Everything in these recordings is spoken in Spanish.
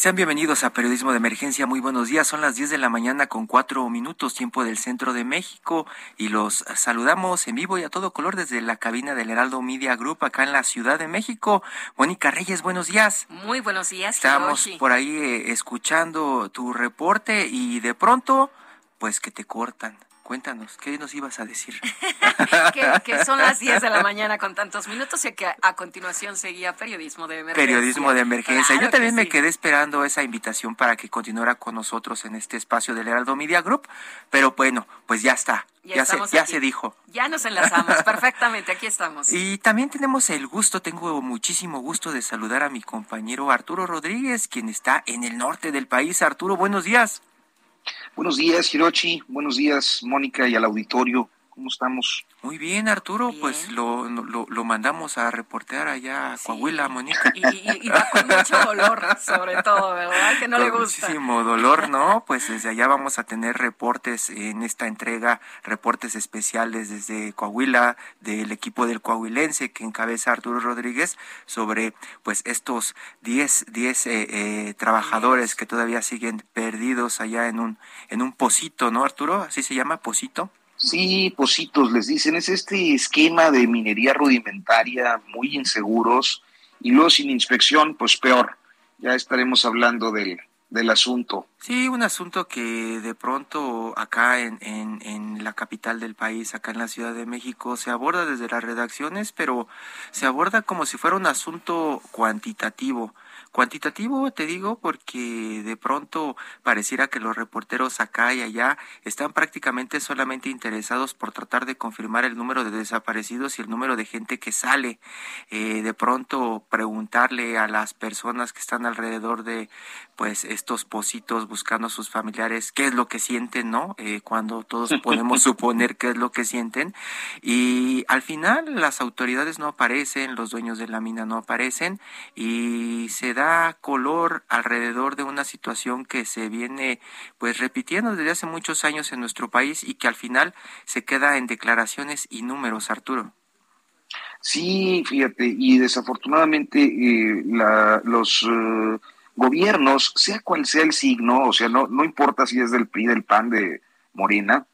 Sean bienvenidos a Periodismo de Emergencia. Muy buenos días. Son las 10 de la mañana con cuatro minutos, tiempo del centro de México. Y los saludamos en vivo y a todo color desde la cabina del Heraldo Media Group acá en la Ciudad de México. Mónica Reyes, buenos días. Muy buenos días. Estamos Hiroshi. por ahí eh, escuchando tu reporte y de pronto, pues que te cortan. Cuéntanos, ¿qué nos ibas a decir? que, que son las 10 de la mañana con tantos minutos y que a, a continuación seguía periodismo de emergencia. Periodismo de emergencia. Claro Yo también que me quedé esperando esa invitación para que continuara con nosotros en este espacio del Heraldo Media Group, pero bueno, pues ya está. Ya, Ya, se, estamos ya aquí. se dijo. Ya nos enlazamos perfectamente, aquí estamos. Y también tenemos el gusto, tengo muchísimo gusto de saludar a mi compañero Arturo Rodríguez, quien está en el norte del país. Arturo, buenos días. Buenos días, Hirochi. Buenos días, Mónica y al auditorio. ¿Cómo estamos? Muy bien, Arturo, Bien. pues lo, lo, lo mandamos a reportear allá a Sí. Coahuila, Mónica. Y, y- y va con mucho dolor, sobre todo, ¿verdad? Que no le gusta. Muchísimo dolor, ¿no? Pues desde allá vamos a tener reportes en esta entrega, reportes especiales desde Coahuila, del equipo del coahuilense que encabeza Arturo Rodríguez, sobre pues estos 10, 10 eh, eh, trabajadores que todavía siguen perdidos allá en un, en un pocito, ¿no, Arturo? ¿Así se llama, pocito? Sí, positos, les dicen, es este esquema de minería rudimentaria muy inseguros y luego sin inspección, pues peor. Ya estaremos hablando del, del asunto. Sí, un asunto que de pronto acá en, en, en la capital del país, acá en la Ciudad de México, se aborda desde las redacciones, pero se aborda como si fuera un asunto cuantitativo. Cuantitativo, te digo, porque de pronto pareciera que los reporteros acá y allá están prácticamente solamente interesados por tratar de confirmar el número de desaparecidos y el número de gente que sale. Eh, de pronto preguntarle a las personas que están alrededor de pues estos pocitos buscando a sus familiares qué es lo que sienten, ¿no? Eh, cuando todos podemos suponer qué es lo que sienten. Y al final las autoridades no aparecen, los dueños de la mina no aparecen y se da color alrededor de una situación que se viene pues repitiendo desde hace muchos años en nuestro país y que al final se queda en declaraciones y números, Arturo. Sí, fíjate, y desafortunadamente eh, la, los eh, gobiernos, sea cual sea el signo, o sea, no, no importa si es del PRI, del PAN, de Morena,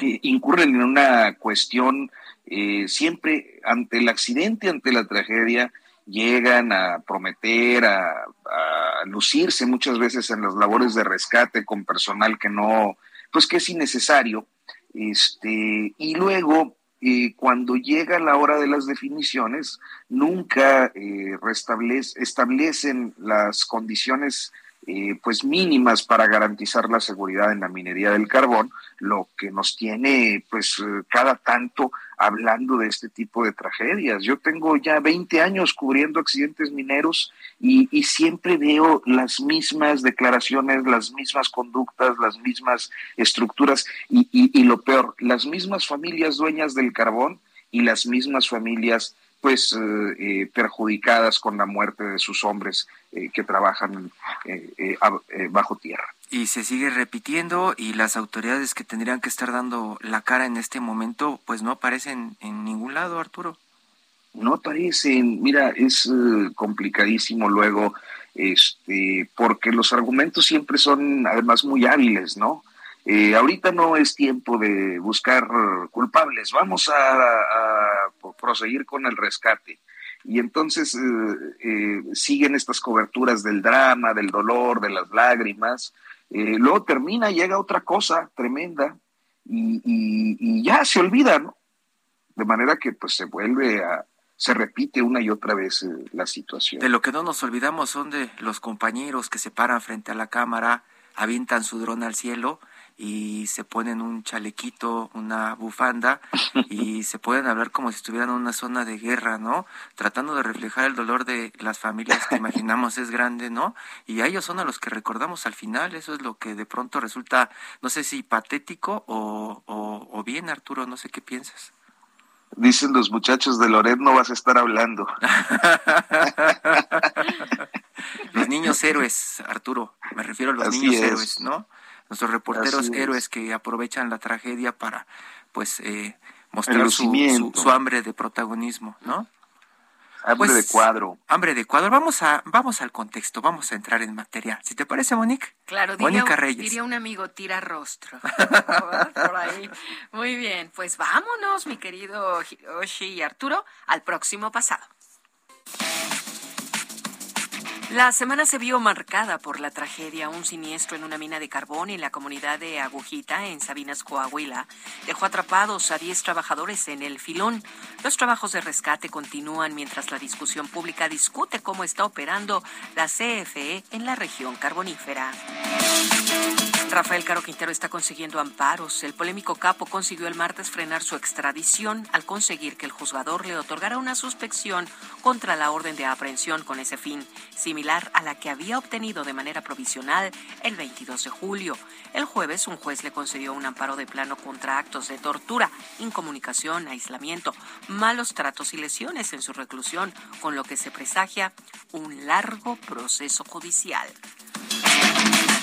eh, incurren en una cuestión eh, siempre ante el accidente, ante la tragedia, llegan a prometer, a, a lucirse muchas veces en las labores de rescate con personal que no, pues que es innecesario, este, y luego eh, cuando llega la hora de las definiciones, nunca eh, restablece, establecen las condiciones eh, pues mínimas para garantizar la seguridad en la minería del carbón, lo que nos tiene pues eh, cada tanto hablando de este tipo de tragedias. Yo tengo ya 20 años cubriendo accidentes mineros y, siempre veo las mismas declaraciones, las mismas conductas, las mismas estructuras y lo peor, las mismas familias dueñas del carbón y las mismas familias pues eh, eh, perjudicadas con la muerte de sus hombres eh, que trabajan eh, eh, bajo tierra. y se sigue repitiendo y las autoridades que tendrían que estar dando la cara en este momento pues no aparecen en ningún lado, Arturo. No aparecen, mira, es complicadísimo luego, este, porque los argumentos siempre son además muy hábiles, ¿no? Eh, ahorita no es tiempo de buscar culpables, vamos a, proseguir con el rescate. Y entonces eh, eh, siguen estas coberturas del drama, del dolor, de las lágrimas. Eh, luego termina, llega otra cosa tremenda y, ya se olvida, ¿no? De manera que pues se vuelve a, se repite una y otra vez la situación. De lo que no nos olvidamos son de los compañeros que se paran frente a la cámara avientan su dron al cielo y se ponen un chalequito, una bufanda y se pueden hablar como si estuvieran en una zona de guerra, ¿no? Tratando de reflejar el dolor de las familias que imaginamos es grande, ¿no? Y a ellos son a los que recordamos al final, eso es lo que de pronto resulta, no sé si patético o, o, bien, Arturo, no sé qué piensas. Dicen los muchachos de Loret, no vas a estar hablando. los niños héroes, Arturo, me refiero a los niños héroes, ¿no? Nuestros reporteros héroes que aprovechan la tragedia para pues eh, mostrar su, su, hambre de protagonismo, ¿no? Hambre de pues, cuadro. Hambre de cuadro. Vamos a, vamos al contexto, vamos a entrar en materia. Si te parece, Monique. Claro, diría, Reyes. diría un amigo, tira rostro. Por ahí. Muy bien, pues vámonos, mi querido Hiroshi y Arturo, al próximo pasado. La semana se vio marcada por la tragedia. Un siniestro en una mina de carbón en la comunidad de Agujita, en Sabinas, Coahuila, dejó atrapados a 10 trabajadores en el filón. Los trabajos de rescate continúan mientras la discusión pública discute cómo está operando la CFE en la región carbonífera. Rafael Caro Quintero está consiguiendo amparos. El polémico capo consiguió el martes frenar su extradición al conseguir que el juzgador le otorgara una suspección contra la orden de aprehensión con ese fin, similar a la que había obtenido de manera provisional el 22 de julio. El jueves un juez le concedió un amparo de plano contra actos de tortura, incomunicación, aislamiento, malos tratos y lesiones en su reclusión, con lo que se presagia un largo proceso judicial.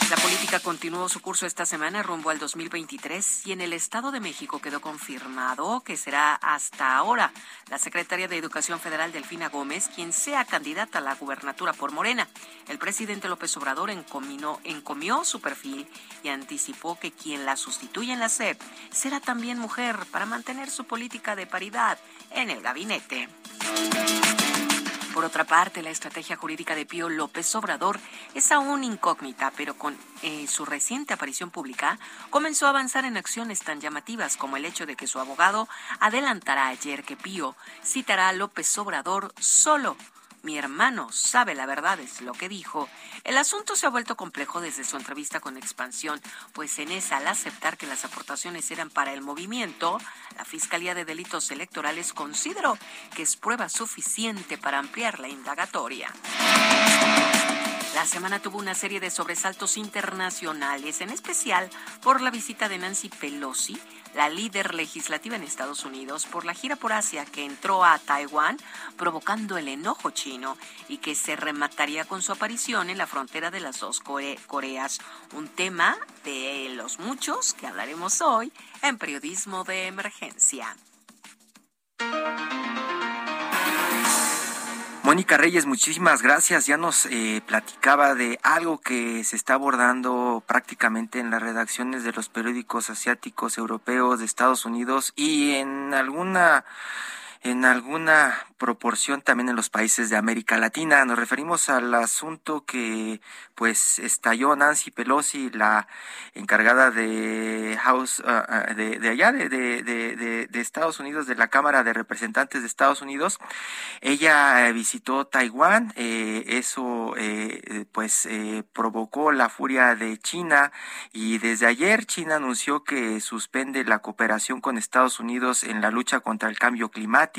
La política continuó su curso esta semana rumbo al 2023 y en el Estado de México quedó confirmado que será hasta ahora la secretaria de Educación Federal Delfina Gómez quien sea candidata a la gubernatura por Morena. El presidente López Obrador encomió, encomió su perfil y anticipó que quien la sustituya en la SEP será también mujer para mantener su política de paridad en el gabinete. Por otra parte, la estrategia jurídica de Pío López Obrador es aún incógnita, pero con eh, su reciente aparición pública comenzó a avanzar en acciones tan llamativas como el hecho de que su abogado adelantará ayer que Pío citará a López Obrador solo mi hermano sabe la verdad, es lo que dijo. El asunto se ha vuelto complejo desde su entrevista con Expansión, pues en esa, al aceptar que las aportaciones eran para el movimiento, la Fiscalía de Delitos Electorales consideró que es prueba suficiente para ampliar la indagatoria. La semana tuvo una serie de sobresaltos internacionales, en especial por la visita de Nancy Pelosi, la líder legislativa en Estados Unidos, por la gira por Asia que entró a Taiwán, provocando el enojo chino y que se remataría con su aparición en la frontera de las dos Coreas, un tema de los muchos que hablaremos hoy en Periodismo de Emergencia. Mónica Reyes, muchísimas gracias. Ya nos eh, platicaba de algo que se está abordando prácticamente en las redacciones de los periódicos asiáticos, europeos, de Estados Unidos y en alguna en alguna proporción también en los países de América Latina. Nos referimos al asunto que pues estalló Nancy Pelosi, la encargada de House ah, ah, de, allá de, de, Estados Unidos, de la Cámara de Representantes de Estados Unidos. Ella eh, visitó Taiwán, eh, eso eh, pues provocó la furia de China y desde ayer China anunció que suspende la cooperación con Estados Unidos en la lucha contra el cambio climático.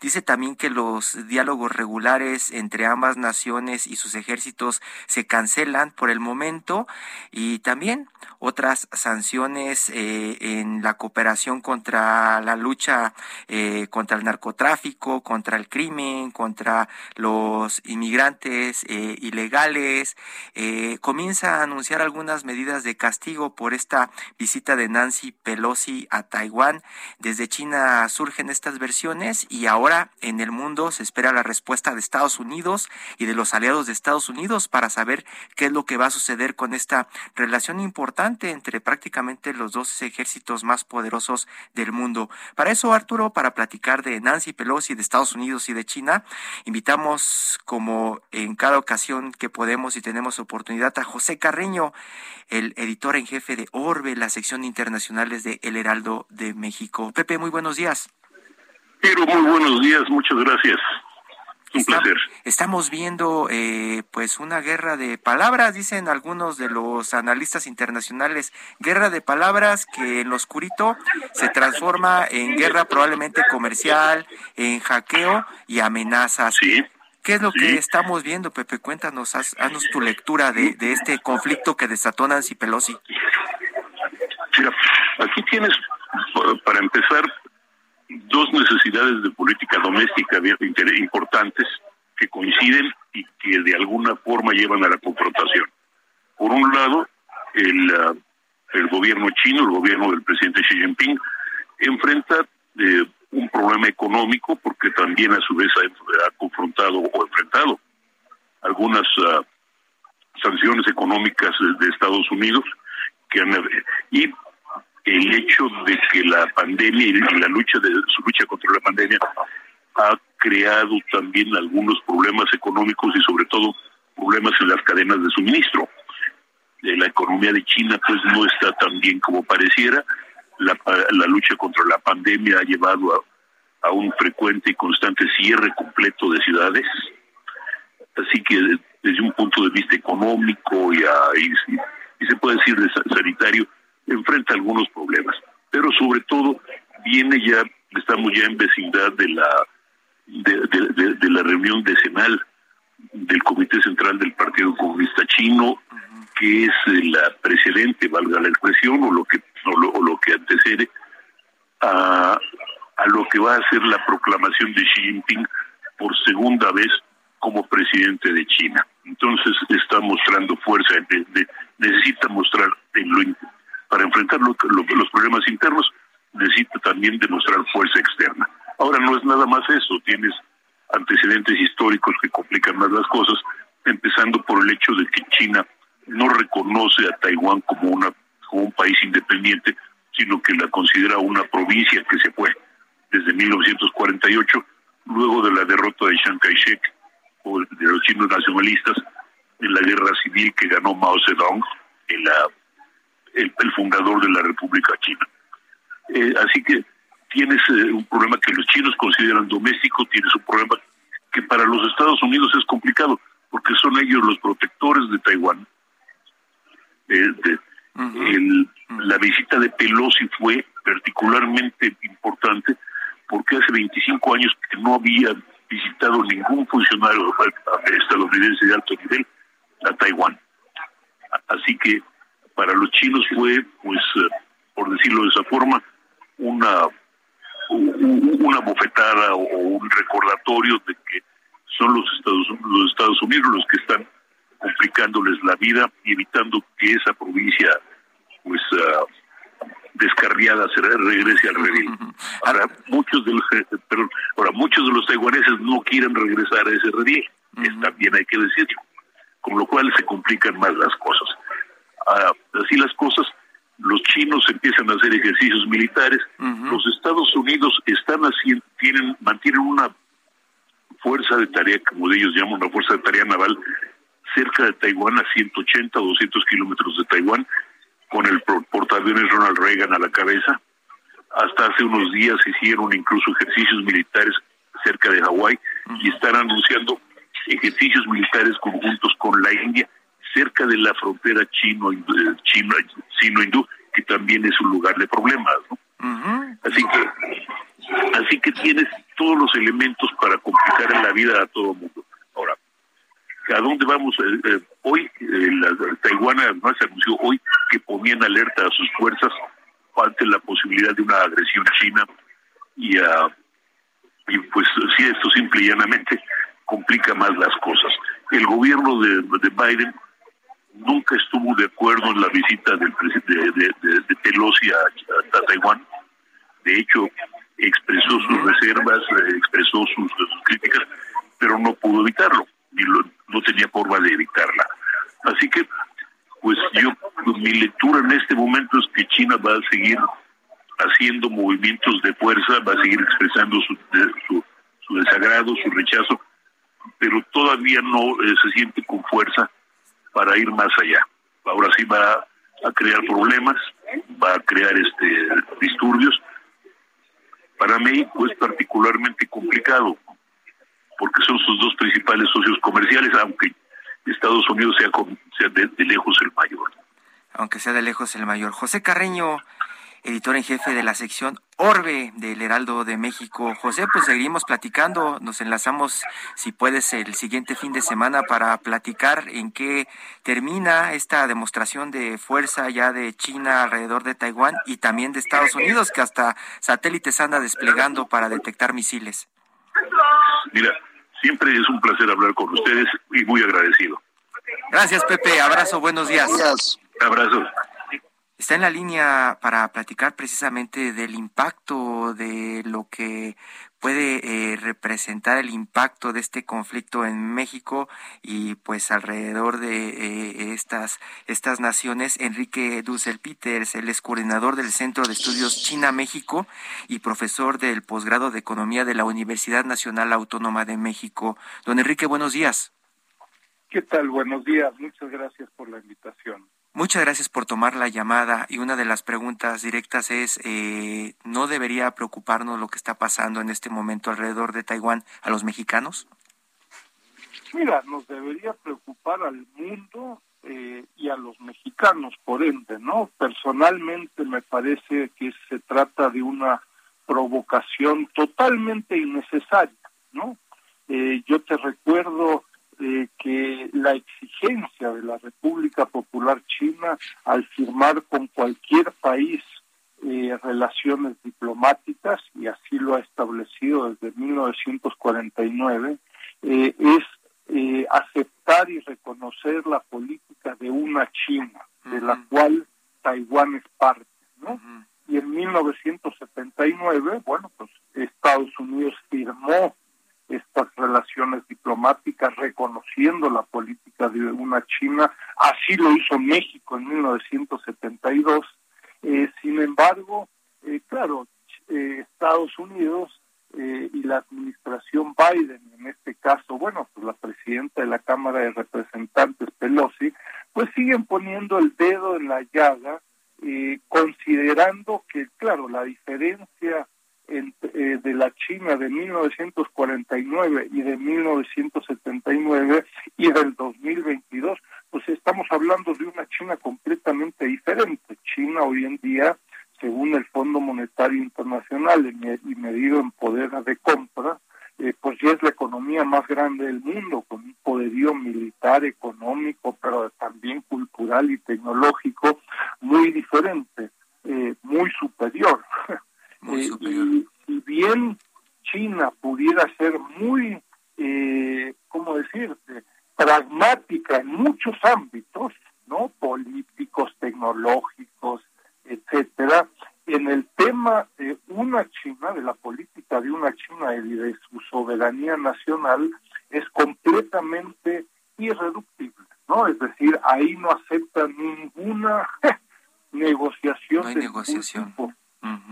Dice también que los diálogos regulares entre ambas naciones y sus ejércitos se cancelan por el momento y también otras sanciones eh, en la cooperación contra la lucha eh, contra el narcotráfico, contra el crimen, contra los inmigrantes eh, ilegales. comienza a anunciar algunas medidas de castigo por esta visita de Nancy Pelosi a Taiwán. Desde China surgen estas versiones y ahora en el mundo se espera la respuesta de Estados Unidos y de los aliados de Estados Unidos para saber qué es lo que va a suceder con esta relación importante entre prácticamente los dos ejércitos más poderosos del mundo. Para eso, Arturo, para platicar de Nancy Pelosi, de Estados Unidos y de China, invitamos, como en cada ocasión que podemos y tenemos oportunidad, a José Carreño, el editor en jefe de Orbe, la sección internacionales de El Heraldo de México. Pepe, muy buenos días. Pero muy buenos días, muchas gracias. Un placer. Estamos viendo eh, pues una guerra de palabras, dicen algunos de los analistas internacionales, guerra de palabras que en lo oscurito se transforma en guerra probablemente comercial, en hackeo y amenazas. Sí. ¿Qué es lo que estamos viendo, Pepe? Cuéntanos, haznos tu lectura de, de este conflicto que desató Nancy Pelosi. Mira, aquí tienes, para empezar, dos necesidades de política doméstica importantes que coinciden y que de alguna forma llevan a la confrontación. Por un lado, el, uh, el gobierno chino, el gobierno del presidente Xi Jinping, enfrenta eh, un problema económico porque también a su vez ha, confrontado o enfrentado algunas uh, sanciones económicas de Estados Unidos que han, y el hecho de que la pandemia y la lucha de su lucha contra la pandemia ha creado también algunos problemas económicos y sobre todo problemas en las cadenas de suministro. La economía de China pues no está tan bien como pareciera. La, la lucha contra la pandemia ha llevado a, a un frecuente y constante cierre completo de ciudades. Así que desde un punto de vista económico y, y, y se puede decir de sanitario, enfrenta algunos problemas, pero sobre todo viene ya, estamos ya en vecindad de la de, la reunión decenal del Comité Central del Partido Comunista Chino, que es la precedente, valga la expresión, o lo que o lo, o lo que antecede a, a lo que va a ser la proclamación de Xi Jinping por segunda vez como presidente de China. Entonces está mostrando fuerza, necesita mostrar en lo, para enfrentar los problemas internos, necesita también demostrar fuerza externa. Ahora no es nada más eso, tienes antecedentes históricos que complican más las cosas, empezando por el hecho de que China no reconoce a Taiwán como, una, como un país independiente, sino que la considera una provincia que se fue desde 1948, luego de la derrota de Chiang Kai-shek o de los chinos nacionalistas en la guerra civil que ganó Mao Zedong en la el, fundador de la República China. Eh, así que tienes eh, un problema que los chinos consideran doméstico, tienes un problema que para los Estados Unidos es complicado, porque son ellos los protectores de Taiwán. Eh, la visita de Pelosi fue particularmente importante porque hace 25 años que no había visitado ningún funcionario estadounidense de alto nivel a Taiwán. Así que para los chinos fue, pues, eh, por decirlo de esa forma, una una bofetada o un recordatorio de que son los Estados, los Estados Unidos los que están complicándoles la vida y evitando que esa provincia pues uh, descarriada se regrese al redil. Ahora muchos de los perdón, ahora muchos de los taiwaneses no quieren regresar a ese redil, también hay que decirlo, con lo cual se complican más las cosas. Así las cosas, los chinos empiezan a hacer ejercicios militares, los Estados Unidos están haciendo, tienen, mantienen una fuerza de tarea, como ellos llaman, una fuerza de tarea naval cerca de Taiwán, a 180 o 200 kilómetros de Taiwán, con el portaaviones Ronald Reagan a la cabeza. Hasta hace unos días hicieron incluso ejercicios militares cerca de Hawái y están anunciando ejercicios militares conjuntos con la India cerca de la frontera chino chino chino hindú que también es un lugar de problemas así que así que tienes todos los elementos para complicar la vida a todo el mundo. Ahora a dónde vamos eh, eh, hoy eh, la, Taiwán además anunció hoy que ponían alerta a sus fuerzas ante la posibilidad de una agresión china y a y pues sí esto simple y llanamente complica más las cosas el gobierno de, de Biden nunca estuvo de acuerdo en la visita del de, de, Pelosi a, Taiwán. De hecho, expresó sus reservas, eh, expresó sus, críticas, pero no pudo evitarlo, y no tenía forma de evitarla. Así que, pues yo, mi lectura en este momento es que China va a seguir haciendo movimientos de fuerza, va a seguir expresando su, su, su desagrado, su rechazo, pero todavía no eh, se siente con fuerza para ir más allá. Ahora sí va a crear problemas, va a crear este disturbios. Para México es particularmente complicado, porque son sus dos principales socios comerciales, aunque Estados Unidos sea, sea de, lejos el mayor. Aunque sea de lejos el mayor. José Carreño, editor en jefe de la sección Orbe del Heraldo de México. José, pues seguimos platicando, nos enlazamos, si puedes, el siguiente fin de semana para platicar en qué termina esta demostración de fuerza ya de China alrededor de Taiwán y también de Estados Unidos, que hasta satélites anda desplegando para detectar misiles. Mira, siempre es un placer hablar con ustedes y muy agradecido. Gracias, Pepe. Abrazo, buenos días. Gracias. Abrazo. Está en la línea para platicar precisamente del impacto de lo que puede eh, representar el impacto de este conflicto en México y pues alrededor de eh, estas estas naciones. Enrique Dussel Peters él es coordinador del Centro de Estudios China México y profesor del posgrado de Economía de la Universidad Nacional Autónoma de México. Don Enrique buenos días. Qué tal buenos días. Muchas gracias por la invitación Muchas gracias por tomar la llamada y una de las preguntas directas es, eh, ¿no debería preocuparnos lo que está pasando en este momento alrededor de Taiwán a los mexicanos? Mira, nos debería preocupar al mundo eh, y a los mexicanos, por ende, ¿no? Personalmente me parece que se trata de una provocación totalmente innecesaria, ¿no? Eh, yo te recuerdo que la exigencia de la República Popular China al firmar con cualquier país eh, relaciones diplomáticas, y así lo ha establecido desde 1949, eh, es eh, aceptar y reconocer la política de una China, de la cual Taiwán es parte, ¿no? Y en 1979, bueno, pues Estados Unidos firmó estas relaciones diplomáticas reconociendo la política de una China. Así lo hizo México en 1972. Eh, sin embargo, eh, claro, eh, Estados Unidos y la administración Biden, en este caso, bueno, pues la presidenta de la Cámara de Representantes, Pelosi, pues siguen poniendo el dedo en la llaga, considerando que, claro, la diferencia eh, de la China de 1949 y de 1979 y del 2022, pues estamos hablando de una China completamente diferente. China hoy en día, según el Fondo Monetario Internacional y medido en poder de compra, eh, pues ya es la economía más grande del mundo, con un poderío militar, económico, pero también cultural y tecnológico muy diferente, eh, muy superior. Eh, y si bien China pudiera ser muy, eh, ¿cómo decirte?, pragmática en muchos ámbitos, ¿no? Políticos, tecnológicos, etcétera, en el tema de una China, de la política de una China y de su soberanía nacional, es completamente irreductible, ¿no? Es decir, ahí no acepta ninguna negociación. No hay negociación.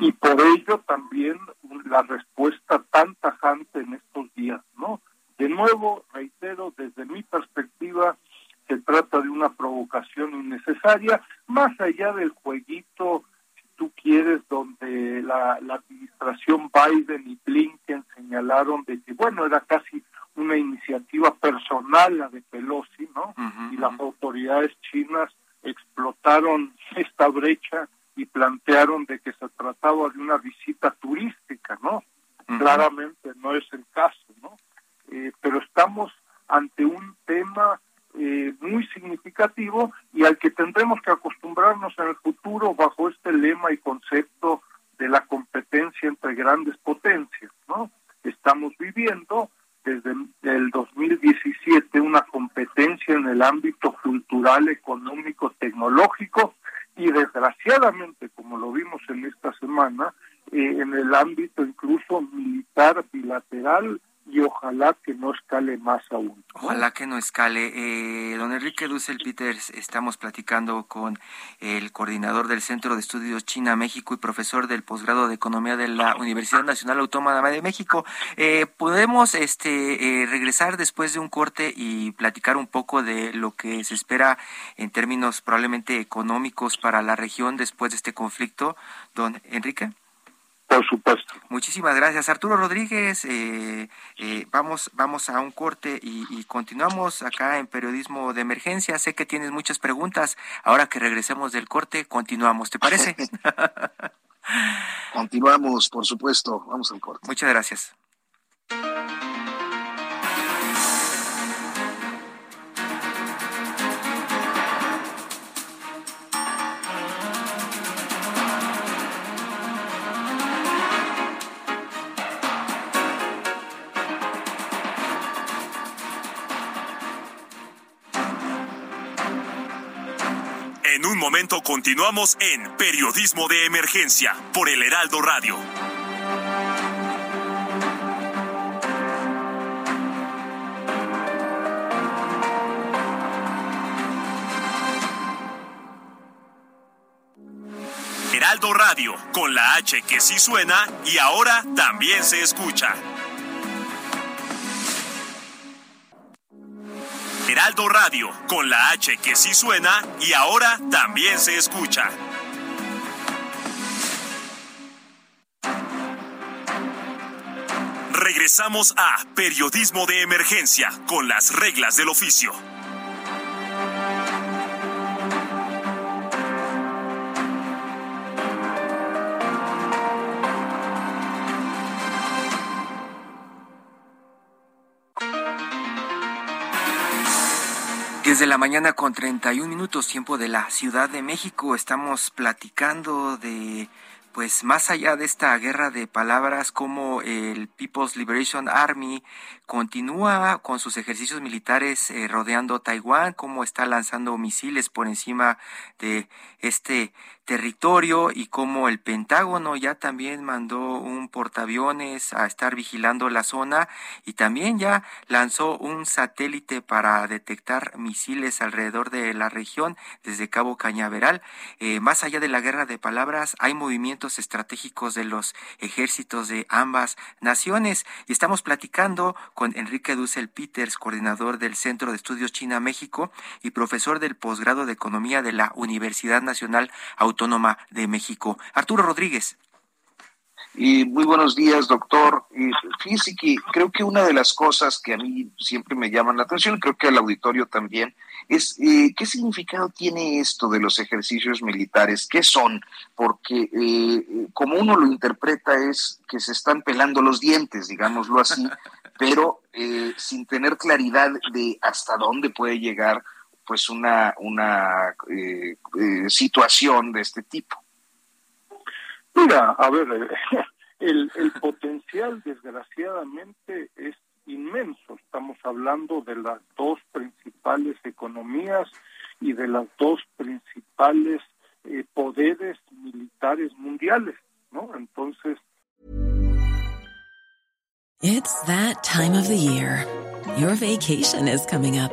Y por ello también la respuesta tan tajante en estos días, ¿no? De nuevo, reitero, desde mi perspectiva, se trata de una provocación innecesaria, más allá del jueguito, si tú quieres, donde la, administración Biden y Blinken señalaron de que, bueno, era casi una iniciativa personal la de Pelosi, ¿no? y las autoridades chinas explotaron esta brecha plantearon de que se trataba de una visita turística, ¿no? Claramente no es el caso, ¿no? Eh, pero estamos ante un tema eh, muy significativo y al que tendremos que acostumbrarnos en el futuro bajo este lema y concepto de la competencia entre grandes potencias, ¿no? Estamos viviendo desde el 2017 una competencia en el ámbito cultural, económico, tecnológico y desgraciadamente, como lo vimos en eh, en el ámbito incluso militar bilateral ojalá que no escale más aún. Ojalá que no escale. Eh, don Enrique Dussel Peters, estamos platicando con el coordinador del Centro de Estudios China-México y profesor del posgrado de Economía de la Universidad Nacional Autónoma de México. Eh, ¿Podemos este, eh, regresar después de un corte y platicar un poco de lo que se espera en términos probablemente económicos para la región después de este conflicto, don Enrique? Por supuesto. Muchísimas gracias, Arturo Rodríguez. Eh, eh, vamos, vamos a un corte y, y, continuamos acá en periodismo de emergencia. Sé que tienes muchas preguntas. Ahora que regresemos del corte, continuamos. ¿Te parece? continuamos, por supuesto. Vamos al corte. Muchas gracias. En un momento continuamos en Periodismo de Emergencia por el Heraldo Radio. Heraldo Radio, con la H que sí suena y ahora también se escucha. Heraldo Radio, con la H que sí suena y ahora también se escucha. Regresamos a Periodismo de Emergencia con las reglas del oficio. Desde la mañana con 31 minutos tiempo de la Ciudad de México estamos platicando de pues más allá de esta guerra de palabras, como el People's Liberation Army continúa con sus ejercicios militares eh, rodeando Taiwán, como está lanzando misiles por encima de este territorio y como el Pentágono ya también mandó un portaaviones a estar vigilando la zona y también ya lanzó un satélite para detectar misiles alrededor de la región desde Cabo Cañaveral. Eh, más allá de la guerra de palabras, hay movimientos estratégicos de los ejércitos de ambas naciones y estamos platicando con Enrique Dussel Peters, coordinador del Centro de Estudios China-México y profesor del posgrado de Economía de la Universidad Nacional Autónoma de México. Arturo Rodríguez. Y muy buenos días, doctor. Y fíjese que creo que una de las cosas que a mí siempre me llaman la atención, creo que al auditorio también, es eh, qué significado tiene esto de los ejercicios militares, qué son, porque eh, como uno lo interpreta es que se están pelando los dientes, digámoslo así, pero eh, sin tener claridad de hasta dónde puede llegar pues una, una eh, eh, situación de este tipo. Mira, a ver, el, el potencial desgraciadamente es inmenso. Estamos hablando de las dos principales economías y de las dos principales eh, poderes militares mundiales, ¿no? Entonces. It's that time of the year. Your vacation is coming up.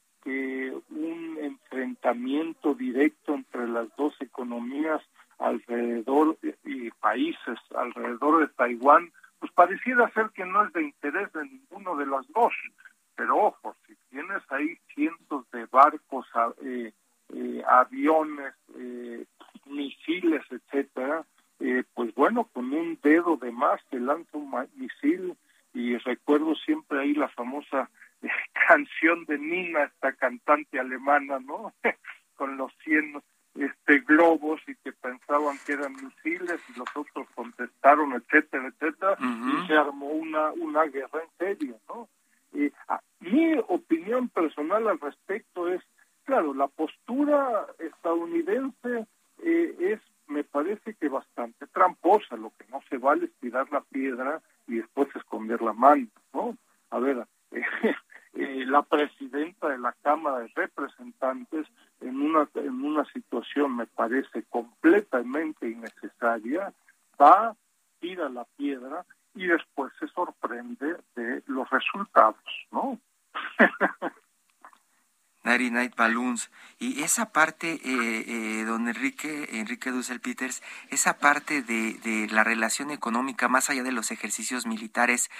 que un enfrentamiento directo entre las dos economías alrededor y países alrededor de Taiwán, pues pareciera ser que no es de interés de ninguno de las dos. Pero ojo, si tienes ahí cientos de barcos, eh, eh, aviones, eh, misiles, etcétera, eh, pues bueno, con un dedo de más te lanza un misil y recuerdo siempre ahí la famosa canción de Nina, esta cantante alemana, ¿no? con los 100 este globos y que pensaban que eran misiles y los otros contestaron etcétera etcétera y se armó una una guerra en serio no y, a, mi opinión personal al respecto es claro la postura estadounidense eh, es me parece que bastante tramposa lo que no se vale es tirar la piedra y después esconder la mano no a ver eh, eh, la presidenta de la Cámara de Representantes en una en una situación me parece completamente innecesaria va piedra y después se sorprende de los resultados, ¿no? Nighty Night Balloons. Y esa parte, eh, eh, don Enrique, Enrique Dussel Peters, esa parte de, de la relación económica más allá de los ejercicios militares,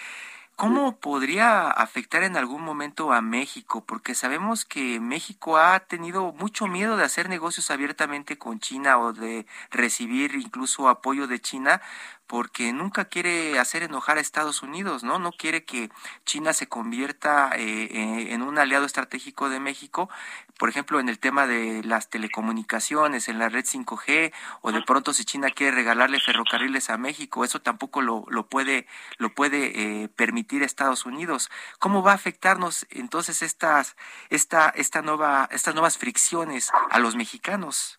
¿Cómo podría afectar en algún momento a México? Porque sabemos que México ha tenido mucho miedo de hacer negocios abiertamente con China o de recibir incluso apoyo de China porque nunca quiere hacer enojar a Estados Unidos, ¿no? No quiere que China se convierta eh, eh, en un aliado estratégico de México, por ejemplo, en el tema de las telecomunicaciones, en la red 5G, o de pronto si China quiere regalarle ferrocarriles a México, eso tampoco lo, lo puede, lo puede eh, permitir Estados Unidos. ¿Cómo va a afectarnos entonces estas, esta, esta nueva, estas nuevas fricciones a los mexicanos?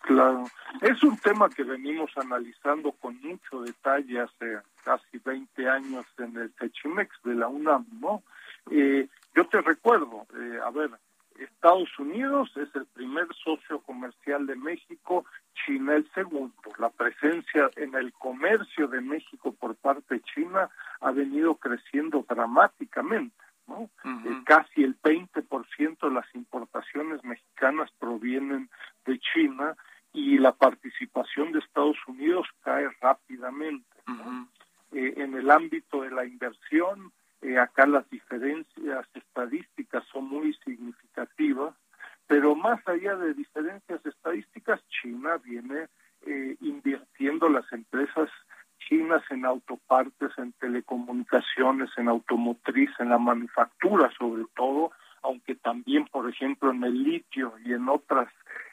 Claro, es un tema que venimos analizando con mucho detalle hace casi 20 años en el Techimex de la UNAM, ¿no? Eh, yo te recuerdo, eh, a ver, Estados Unidos es el primer socio comercial de México, China el segundo. La presencia en el comercio de México por parte de China ha venido creciendo dramáticamente. ¿no? Eh, casi el 20% de las importaciones mexicanas provienen de China y la participación de Estados Unidos cae rápidamente. Eh, en el ámbito de la inversión, eh, acá las diferencias estadísticas son muy significativas, pero más allá de diferencias estadísticas, China viene eh, invirtiendo las empresas chinas en autopartes, en telecomunicaciones, en automotriz, en la manufactura sobre todo, aunque también, por ejemplo, en el litio y en otras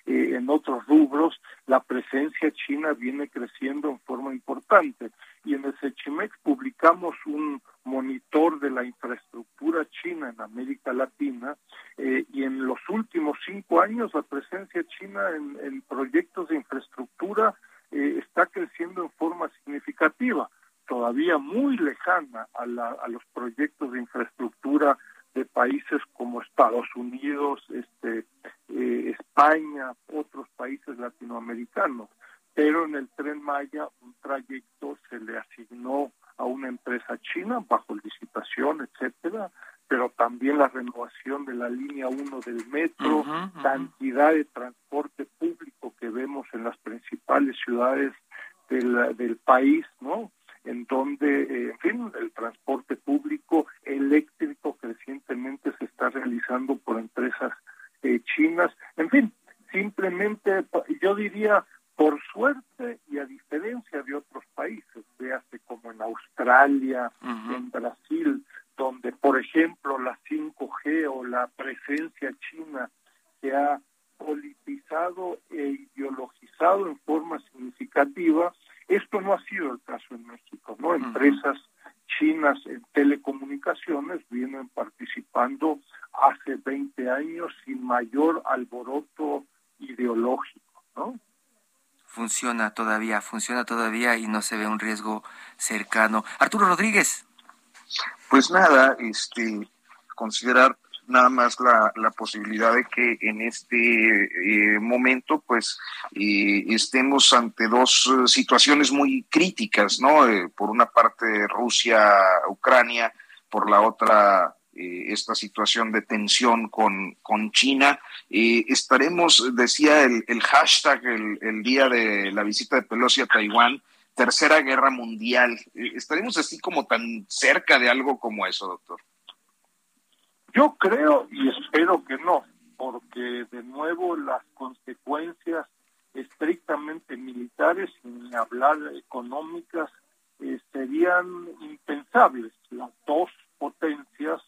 eh, en otros rubros, la presencia china viene creciendo en forma importante. Y en el Sechimex publicamos un monitor de la infraestructura china en América Latina eh, y en los últimos cinco años la presencia china en, proyectos de infraestructura eh, está creciendo en forma significativa, todavía muy lejana a, a los proyectos de infraestructura de países como Estados Unidos, este, eh, España, otros países latinoamericanos. Pero en el tren Maya un trayecto se le asignó a una empresa china bajo licitación, etcétera, pero también la renovación de la línea 1 del metro, cantidad de transporte público que vemos en las principales ciudades del, del país, ¿no? en donde, eh, en fin, el transporte público eléctrico crecientemente se está realizando por empresas eh, chinas. En fin, yo diría, por suerte y a diferencia de otros países, véase como en Australia, en Brasil, donde, por ejemplo, la 5G o la presencia china se ha politizado e ideologizado en forma significativa, esto no ha sido el caso en México, ¿no? Empresas chinas en telecomunicaciones vienen participando hace 20 años sin mayor alboroto ideológico, ¿no? Funciona todavía, funciona todavía y no se ve un riesgo cercano. Arturo Rodríguez. Pues nada, este considerar nada más la, la posibilidad de que en este eh, momento pues eh, estemos ante dos eh, situaciones muy críticas, ¿no? por una parte Rusia, Ucrania, por la otra esta situación de tensión con, con China. estaremos, decía el, el hashtag el, el, día de la visita de Pelosi a Taiwán, Tercera Guerra Mundial. ¿Estaremos así como tan cerca de algo como eso, doctor? Yo creo y espero que no, porque de nuevo las consecuencias estrictamente militares, sin hablar económicas, eh, serían impensables. Las dos potencias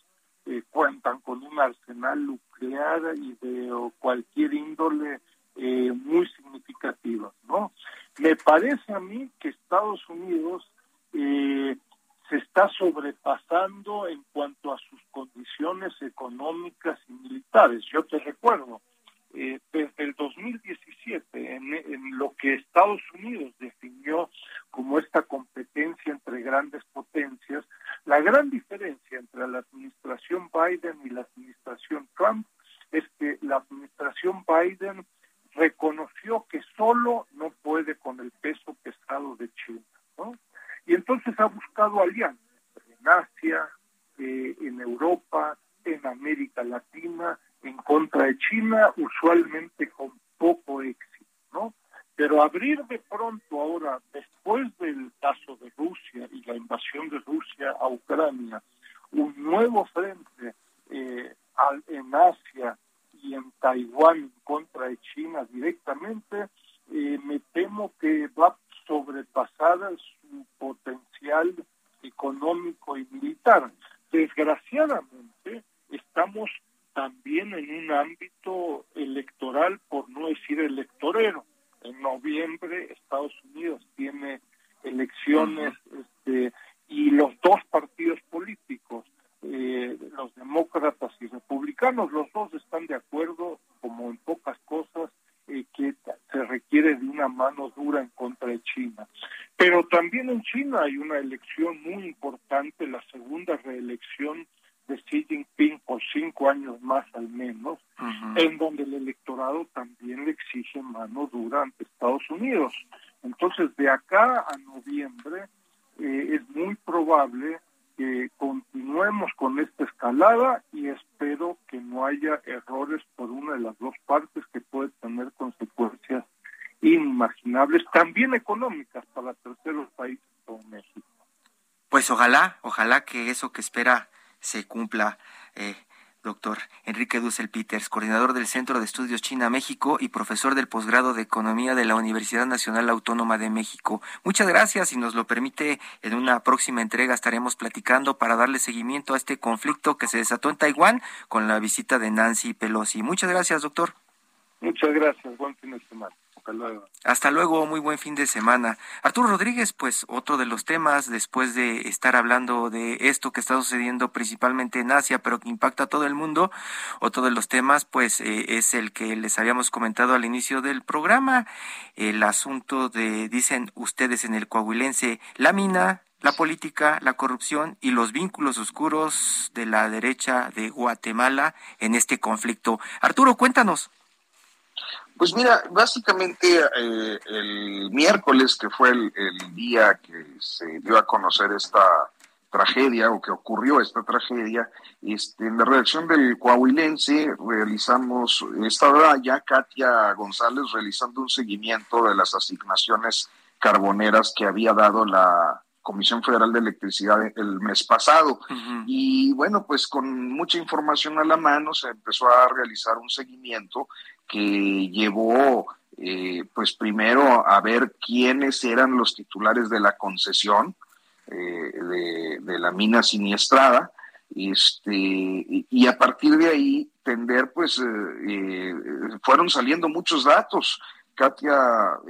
eh, cuentan con un arsenal nuclear y de cualquier índole eh, muy significativa, ¿no? Me parece a mí que Estados Unidos se está sobrepasando en cuanto a sus condiciones económicas y militares. Yo te recuerdo, eh, desde el 2017, en, en lo que Estados Unidos definió como esta competencia entre grandes potencias, la gran diferencia entre la administración Biden y la administración Trump es que la administración Biden reconoció que solo no puede con el peso pesado de China, ¿no? Y entonces ha eh, en Europa, en América Latina, en contra de China, usualmente con poco éxito, ¿no? Pero abrir de pronto ahora, después del caso de Rusia y la invasión de Rusia a Ucrania, un nuevo frente eh, en Asia y en Taiwán en contra de China directamente, eh, me temo que va a sobrepasar su potencial económico y militar. Desgraciadamente, estamos también en un ámbito electoral, por no decir electorero. En noviembre Estados Unidos tiene elecciones este, y los dos partidos políticos, eh, los demócratas y republicanos, los dos están de acuerdo, como en pocas cosas, eh, que se requiere de una mano dura en contra de China. Pero también en China hay una elección muy importante, la segunda reelección de Xi Jinping por cinco años más al menos, en donde el electorado también le exige mano dura ante Estados Unidos. Entonces, de acá a noviembre eh, es muy probable que continuemos con esta escalada y espero que no haya errores por una de las dos partes que puede tener consecuencias inimaginables, también económicas para terceros países como México. Pues ojalá, ojalá que eso que espera se cumpla. Eh, doctor Enrique Dussel Peters, coordinador del Centro de Estudios China-México y profesor del posgrado de Economía de la Universidad Nacional Autónoma de México. Muchas gracias. Si nos lo permite, en una próxima entrega estaremos platicando para darle seguimiento a este conflicto que se desató en Taiwán con la visita de Nancy Pelosi. Muchas gracias, doctor. Muchas gracias. Buen fin de semana. Hasta luego. Hasta luego, muy buen fin de semana. Arturo Rodríguez, pues otro de los temas, después de estar hablando de esto que está sucediendo principalmente en Asia, pero que impacta a todo el mundo, otro de los temas, pues eh, es el que les habíamos comentado al inicio del programa, el asunto de, dicen ustedes en el coahuilense, la mina, la política, la corrupción y los vínculos oscuros de la derecha de Guatemala en este conflicto. Arturo, cuéntanos. Pues mira, básicamente eh, el miércoles, que fue el, día que se dio a conocer esta tragedia o que ocurrió esta tragedia, este, en la redacción del Coahuilense realizamos, estaba ya Katia González realizando un seguimiento de las asignaciones carboneras que había dado la Comisión Federal de Electricidad el mes pasado. Y bueno, pues con mucha información a la mano se empezó a realizar un seguimiento que llevó eh, pues primero a ver quiénes eran los titulares de la concesión eh, de, la mina siniestrada este y a partir de ahí tender pues eh, fueron saliendo muchos datos. Katia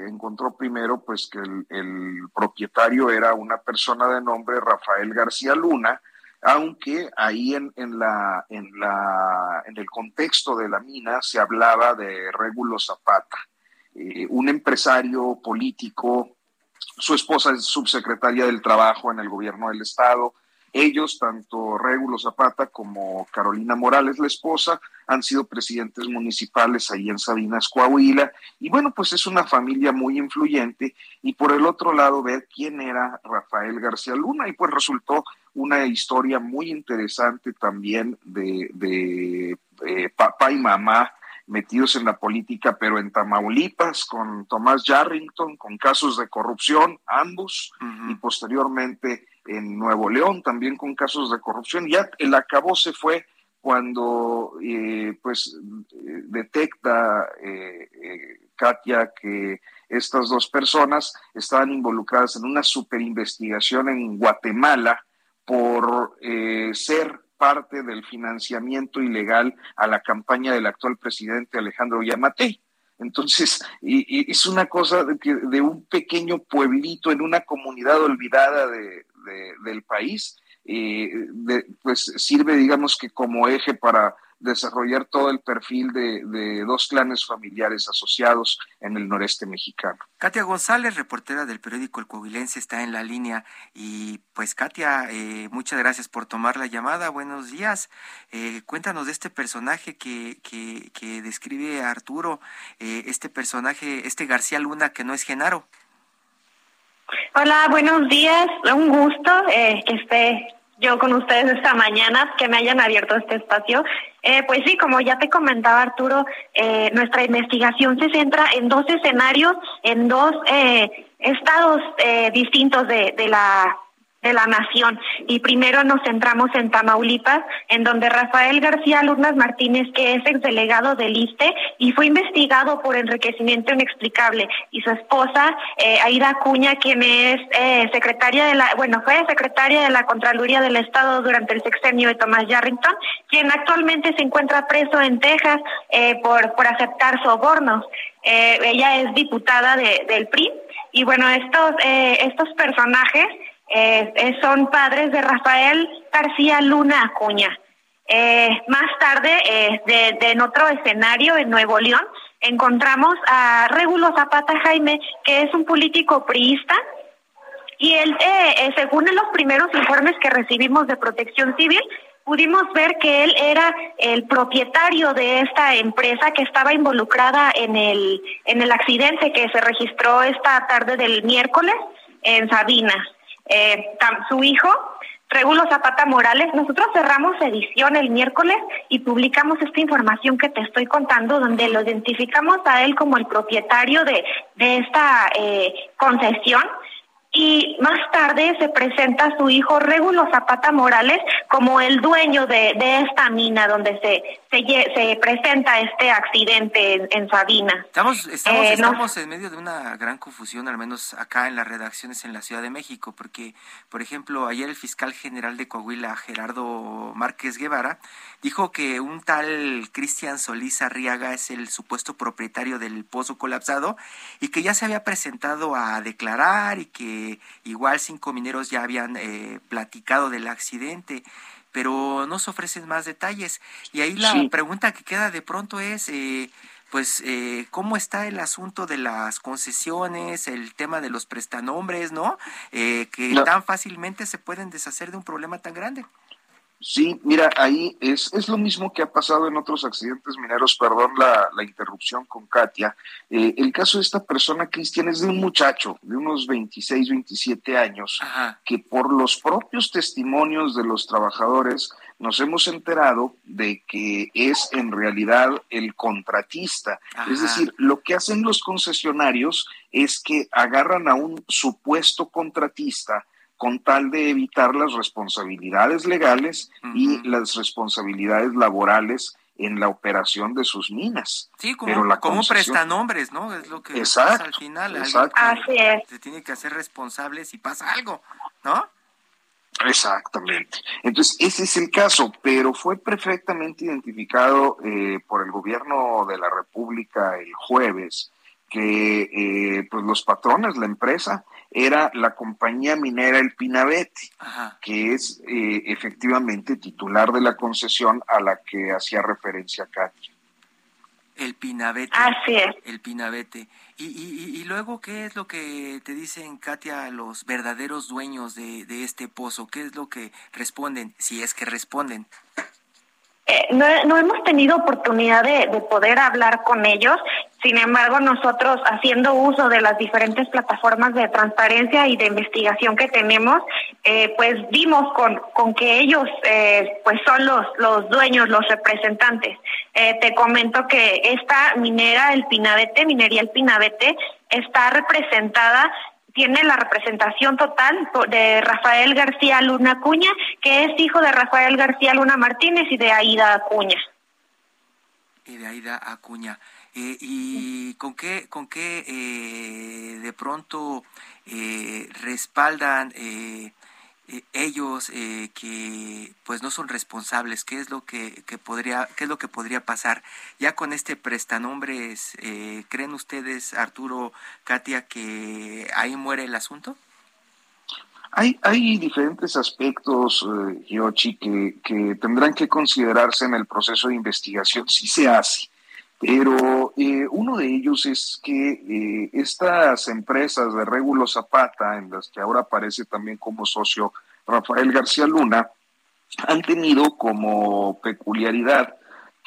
encontró primero pues que el, propietario era una persona de nombre Rafael García Luna aunque ahí en, en, la, en, la, en el contexto de la mina se hablaba de Régulo Zapata, eh, un empresario político, su esposa es subsecretaria del Trabajo en el gobierno del Estado, ellos, tanto Régulo Zapata como Carolina Morales, la esposa, han sido presidentes municipales ahí en Sabinas, Coahuila, y bueno, pues es una familia muy influyente, y por el otro lado ver quién era Rafael García Luna, y pues resultó una historia muy interesante también de, de, papá y mamá metidos en la política, pero en Tamaulipas, con Tomás Yarrington, con casos de corrupción, ambos, y posteriormente en Nuevo León, también con casos de corrupción. Ya el acabó se fue cuando eh, pues eh, detecta eh, Katia que estas dos personas estaban involucradas en una superinvestigación en Guatemala por ser parte del financiamiento ilegal a la campaña del actual presidente Alejandro Yamatei. Entonces, y, es una cosa de, de, un pequeño pueblito en una comunidad olvidada de, del país, eh, pues sirve, digamos que como eje para desarrollar todo el perfil de, dos clanes familiares asociados en el noreste mexicano. Katia González, reportera del periódico El Coahuilense, está en la línea. Y pues Katia, eh, muchas gracias por tomar la llamada. Buenos días. Eh, cuéntanos de este personaje que, que, describe Arturo, este personaje, este García Luna que no es Genaro. Hola, buenos días. Un gusto eh, que esté yo con ustedes esta mañana, que me hayan abierto este espacio. Eh, pues sí, como ya te comentaba Arturo, eh, nuestra investigación se centra en dos escenarios, en dos eh, estados eh, distintos de, de la de la nación. Y primero nos centramos en Tamaulipas, en donde Rafael García Lurnas Martínez, que es exdelegado del ISTE y fue investigado por enriquecimiento inexplicable, y su esposa, eh, Aida Cuña, quien es eh, secretaria de la, bueno, fue secretaria de la Contraloría del Estado durante el sexenio de Tomás Yarrington, quien actualmente se encuentra preso en Texas eh, por, por aceptar sobornos. Eh, ella es diputada de, del PRI. Y bueno, estos, eh, estos personajes eh, son padres de Rafael García Luna Acuña. Eh, más tarde, eh, de, en otro escenario, en Nuevo León, encontramos a Regulo Zapata Jaime, que es un político priista, y él, eh, eh, según los primeros informes que recibimos de protección civil, pudimos ver que él era el propietario de esta empresa que estaba involucrada en el, en el accidente que se registró esta tarde del miércoles en Sabinas eh, su hijo, Regulo Zapata Morales, nosotros cerramos edición el miércoles y publicamos esta información que te estoy contando, donde lo identificamos a él como el propietario de, de esta eh, concesión y más tarde se presenta su hijo Regulo Zapata Morales como el dueño de, de esta mina donde se, se, se presenta este accidente en, en Sabina. Estamos, estamos, eh, estamos no. en medio de una gran confusión, al menos acá en las redacciones en la Ciudad de México, porque, por ejemplo, ayer el fiscal general de Coahuila, Gerardo Márquez Guevara, dijo que un tal Cristian Solís Arriaga es el supuesto propietario del pozo colapsado y que ya se había presentado a declarar y que igual cinco mineros ya habían eh, platicado del accidente, pero no se ofrecen más detalles. Y ahí la sí. pregunta que queda de pronto es, eh, pues, eh, ¿cómo está el asunto de las concesiones, el tema de los prestanombres, ¿no? Eh, que no. tan fácilmente se pueden deshacer de un problema tan grande. Sí, mira, ahí es, es lo mismo que ha pasado en otros accidentes mineros, perdón la, la interrupción con Katia. Eh, el caso de esta persona, Cristian, es de un muchacho de unos 26, 27 años, Ajá. que por los propios testimonios de los trabajadores nos hemos enterado de que es en realidad el contratista. Ajá. Es decir, lo que hacen los concesionarios es que agarran a un supuesto contratista, con tal de evitar las responsabilidades legales uh -huh. y las responsabilidades laborales en la operación de sus minas. Sí, como, Pero la como concesión... prestanombres, ¿no? Es lo que exacto, pasa al final. Exacto. Así es. Se tiene que hacer responsable si pasa algo, ¿no? Exactamente. Entonces, ese es el caso, pero fue perfectamente identificado eh, por el gobierno de la República el jueves que eh, pues los patrones, la empresa, era la compañía minera El Pinabete, Ajá. que es eh, efectivamente titular de la concesión a la que hacía referencia Katia. El Pinabete. Así es. El Pinabete. Y, y, y, luego, ¿qué es lo que te dicen, Katia, los verdaderos dueños de, de este pozo? ¿Qué es lo que responden, si es que responden? Eh, no, no, hemos tenido oportunidad de, de, poder hablar con ellos. Sin embargo, nosotros haciendo uso de las diferentes plataformas de transparencia y de investigación que tenemos, eh, pues dimos con, con que ellos eh, pues son los, los dueños, los representantes. Eh, te comento que esta minera, el Pinabete, minería el Pinabete, está representada tiene la representación total de Rafael García Luna Acuña, que es hijo de Rafael García Luna Martínez y de Aida Acuña. Y de Aida Acuña. Eh, ¿Y con qué, con qué eh, de pronto eh, respaldan eh, ellos eh, que pues no son responsables qué es lo que, que, podría qué es lo que podría pasar ya con este prestanombres eh, creen ustedes Arturo Katia que ahí muere el asunto hay, hay diferentes aspectos, eh, Yoshi, que, que tendrán que considerarse en el proceso de investigación si se hace. Pero eh, uno de ellos es que eh, estas empresas de Régulo Zapata, en las que ahora aparece también como socio Rafael García Luna, han tenido como peculiaridad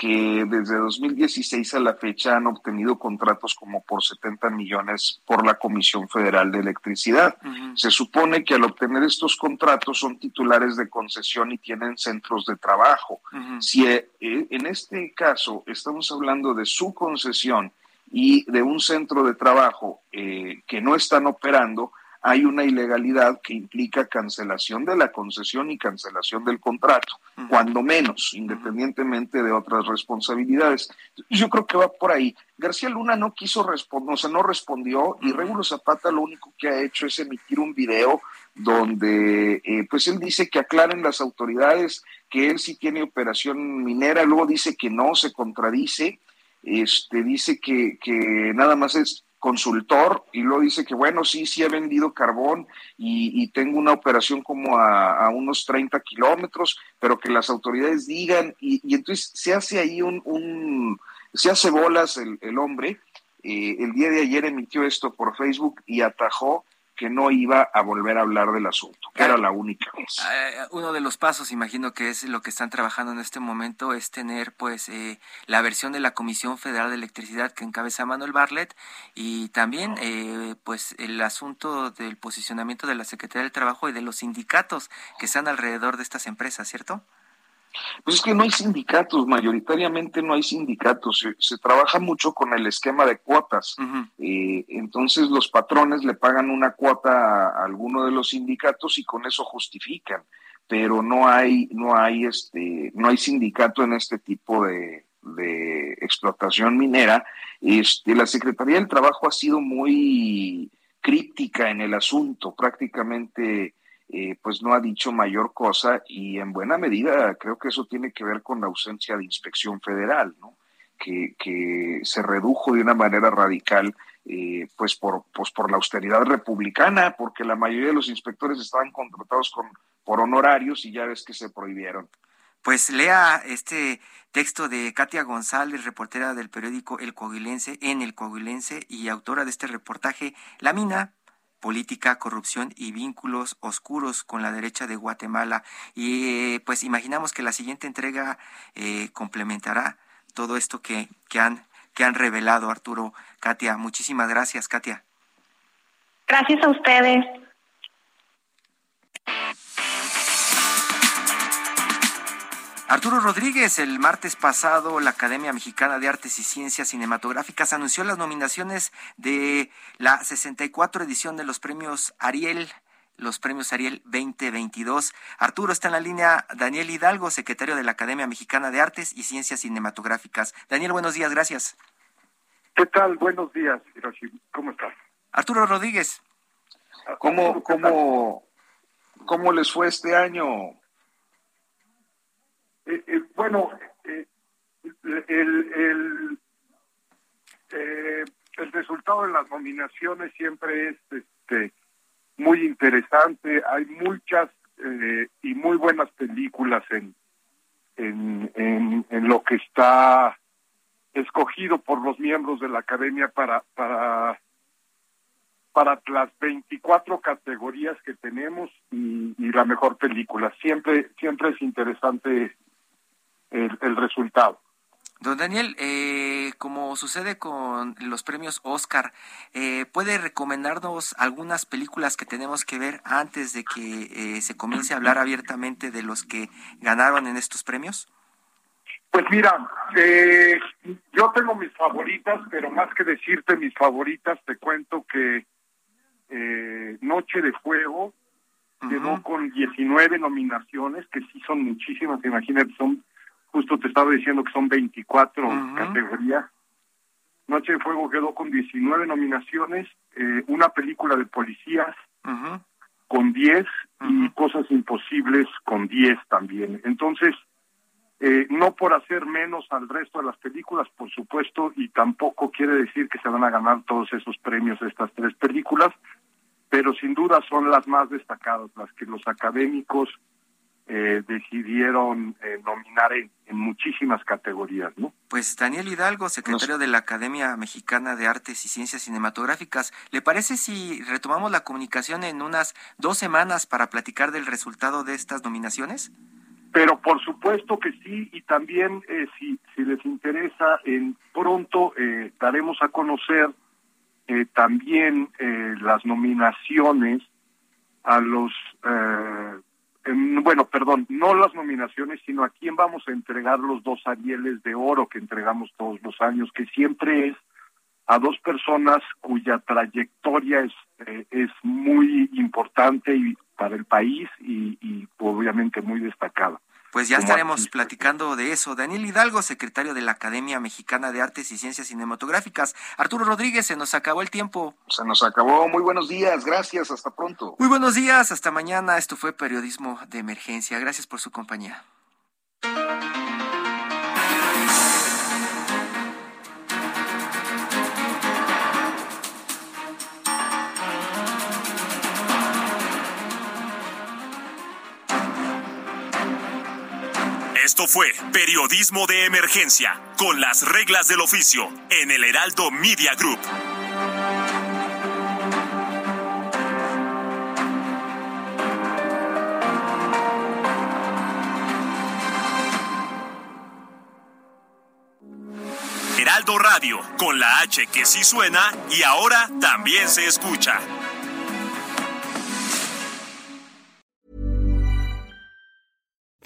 que desde 2016 a la fecha han obtenido contratos como por 70 millones por la Comisión Federal de Electricidad. Se supone que al obtener estos contratos son titulares de concesión y tienen centros de trabajo. Si eh, en este caso estamos hablando de su concesión y de un centro de trabajo eh, que no están operando, hay una ilegalidad que implica cancelación de la concesión y cancelación del contrato, cuando menos, independientemente de otras responsabilidades. Yo creo que va por ahí. García Luna no quiso responder, o sea, no respondió, y Regulo Zapata lo único que ha hecho es emitir un video donde, eh, pues él dice que aclaren las autoridades que él sí tiene operación minera, luego dice que no, se contradice, este, dice que, que nada más es consultor y luego dice que bueno, sí, sí he vendido carbón y, tengo una operación como a, unos 30 kilómetros, pero que las autoridades digan y, entonces se hace ahí un, un se hace bolas el, el hombre. Eh, el día de ayer emitió esto por Facebook y atajó que no iba a volver a hablar del asunto, que era la única vez. Ah, uno de los pasos, imagino que es lo que están trabajando en este momento, es tener pues eh, la versión de la Comisión Federal de Electricidad que encabeza Manuel Bartlett y también eh, pues el asunto del posicionamiento de la Secretaría del Trabajo y de los sindicatos que están alrededor de estas empresas, ¿cierto? Pues es que no hay sindicatos, mayoritariamente no hay sindicatos, se, trabaja mucho con el esquema de cuotas. Eh, entonces los patrones le pagan una cuota a, alguno de los sindicatos y con eso justifican, pero no hay, no hay este, no hay sindicato en este tipo de, de explotación minera. Este, la Secretaría del Trabajo ha sido muy críptica en el asunto, prácticamente eh, pues no ha dicho mayor cosa y en buena medida creo que eso tiene que ver con la ausencia de inspección federal, ¿no? Que, que se redujo de una manera radical eh, pues, por, pues por la austeridad republicana, porque la mayoría de los inspectores estaban contratados con, por honorarios y ya ves que se prohibieron. Pues lea este texto de Katia González, reportera del periódico El Coahuilense, en El Coahuilense y autora de este reportaje, La Mina, política, corrupción y vínculos oscuros con la derecha de Guatemala. Y eh, pues imaginamos que la siguiente entrega eh, complementará todo esto que, que, han, que han revelado Arturo, Katia. Muchísimas gracias, Katia. Gracias a ustedes. Arturo Rodríguez, el martes pasado, la Academia Mexicana de Artes y Ciencias Cinematográficas anunció las nominaciones de la 64 edición de los premios Ariel los premios Ariel 2022. Arturo está en la línea Daniel Hidalgo, secretario de la Academia Mexicana de Artes y Ciencias Cinematográficas. Daniel, buenos días, gracias. ¿Qué tal? Buenos días, Hiroshi. ¿Cómo estás? Arturo Rodríguez. ¿Cómo, cómo, cómo les fue este año? Eh, eh, bueno, eh, el, el, el resultado de las nominaciones siempre es este, muy interesante. Hay muchas y muy buenas películas en, en, en, en, lo que está escogido por los miembros de la academia para para para las 24 categorías que tenemos y, y la mejor película. Siempre siempre es interesante el, resultado. Don Daniel, eh, como sucede con los premios Oscar, eh, ¿puede recomendarnos algunas películas que tenemos que ver antes de que eh, se comience a hablar abiertamente de los que ganaron en estos premios? Pues mira, yo tengo mis favoritas, pero más que decirte mis favoritas, te cuento que Noche de Fuego quedó con 19 nominaciones, que sí son muchísimas, imagínate, son Justo te estaba diciendo que son 24 categorías. Noche de Fuego quedó con 19 nominaciones, eh, una película de policías con 10 y Cosas Imposibles con 10 también. Entonces, eh, no por hacer menos al resto de las películas, por supuesto, y tampoco quiere decir que se van a ganar todos esos premios estas tres películas, pero sin duda son las más destacadas, las que los académicos eh, decidieron eh, nominar en, muchísimas categorías, ¿no? Pues Daniel Hidalgo, secretario de la Academia Mexicana de Artes y Ciencias Cinematográficas, ¿le parece si retomamos la comunicación en unas dos semanas para platicar del resultado de estas nominaciones? Pero por supuesto que sí, y también eh, si, si les interesa, en pronto eh, daremos a conocer eh, también eh, las nominaciones a los, bueno, perdón, no las nominaciones, sino a quién vamos a entregar los dos Arieles de Oro que entregamos todos los años, que siempre es a dos personas cuya trayectoria es, es muy importante y para el país y, y obviamente muy destacada. Pues ya estaremos platicando de eso. Daniel Hidalgo, secretario de la Academia Mexicana de Artes y Ciencias Cinematográficas. Arturo Rodríguez, se nos acabó el tiempo. Se nos acabó. Muy buenos días. Gracias. Hasta pronto. Muy buenos días. Hasta mañana. Esto fue Periodismo de Emergencia. Gracias por su compañía. Fue Periodismo de Emergencia, con las reglas del oficio, en el Heraldo Media Group. Heraldo Radio, con la H que sí suena y ahora también se escucha.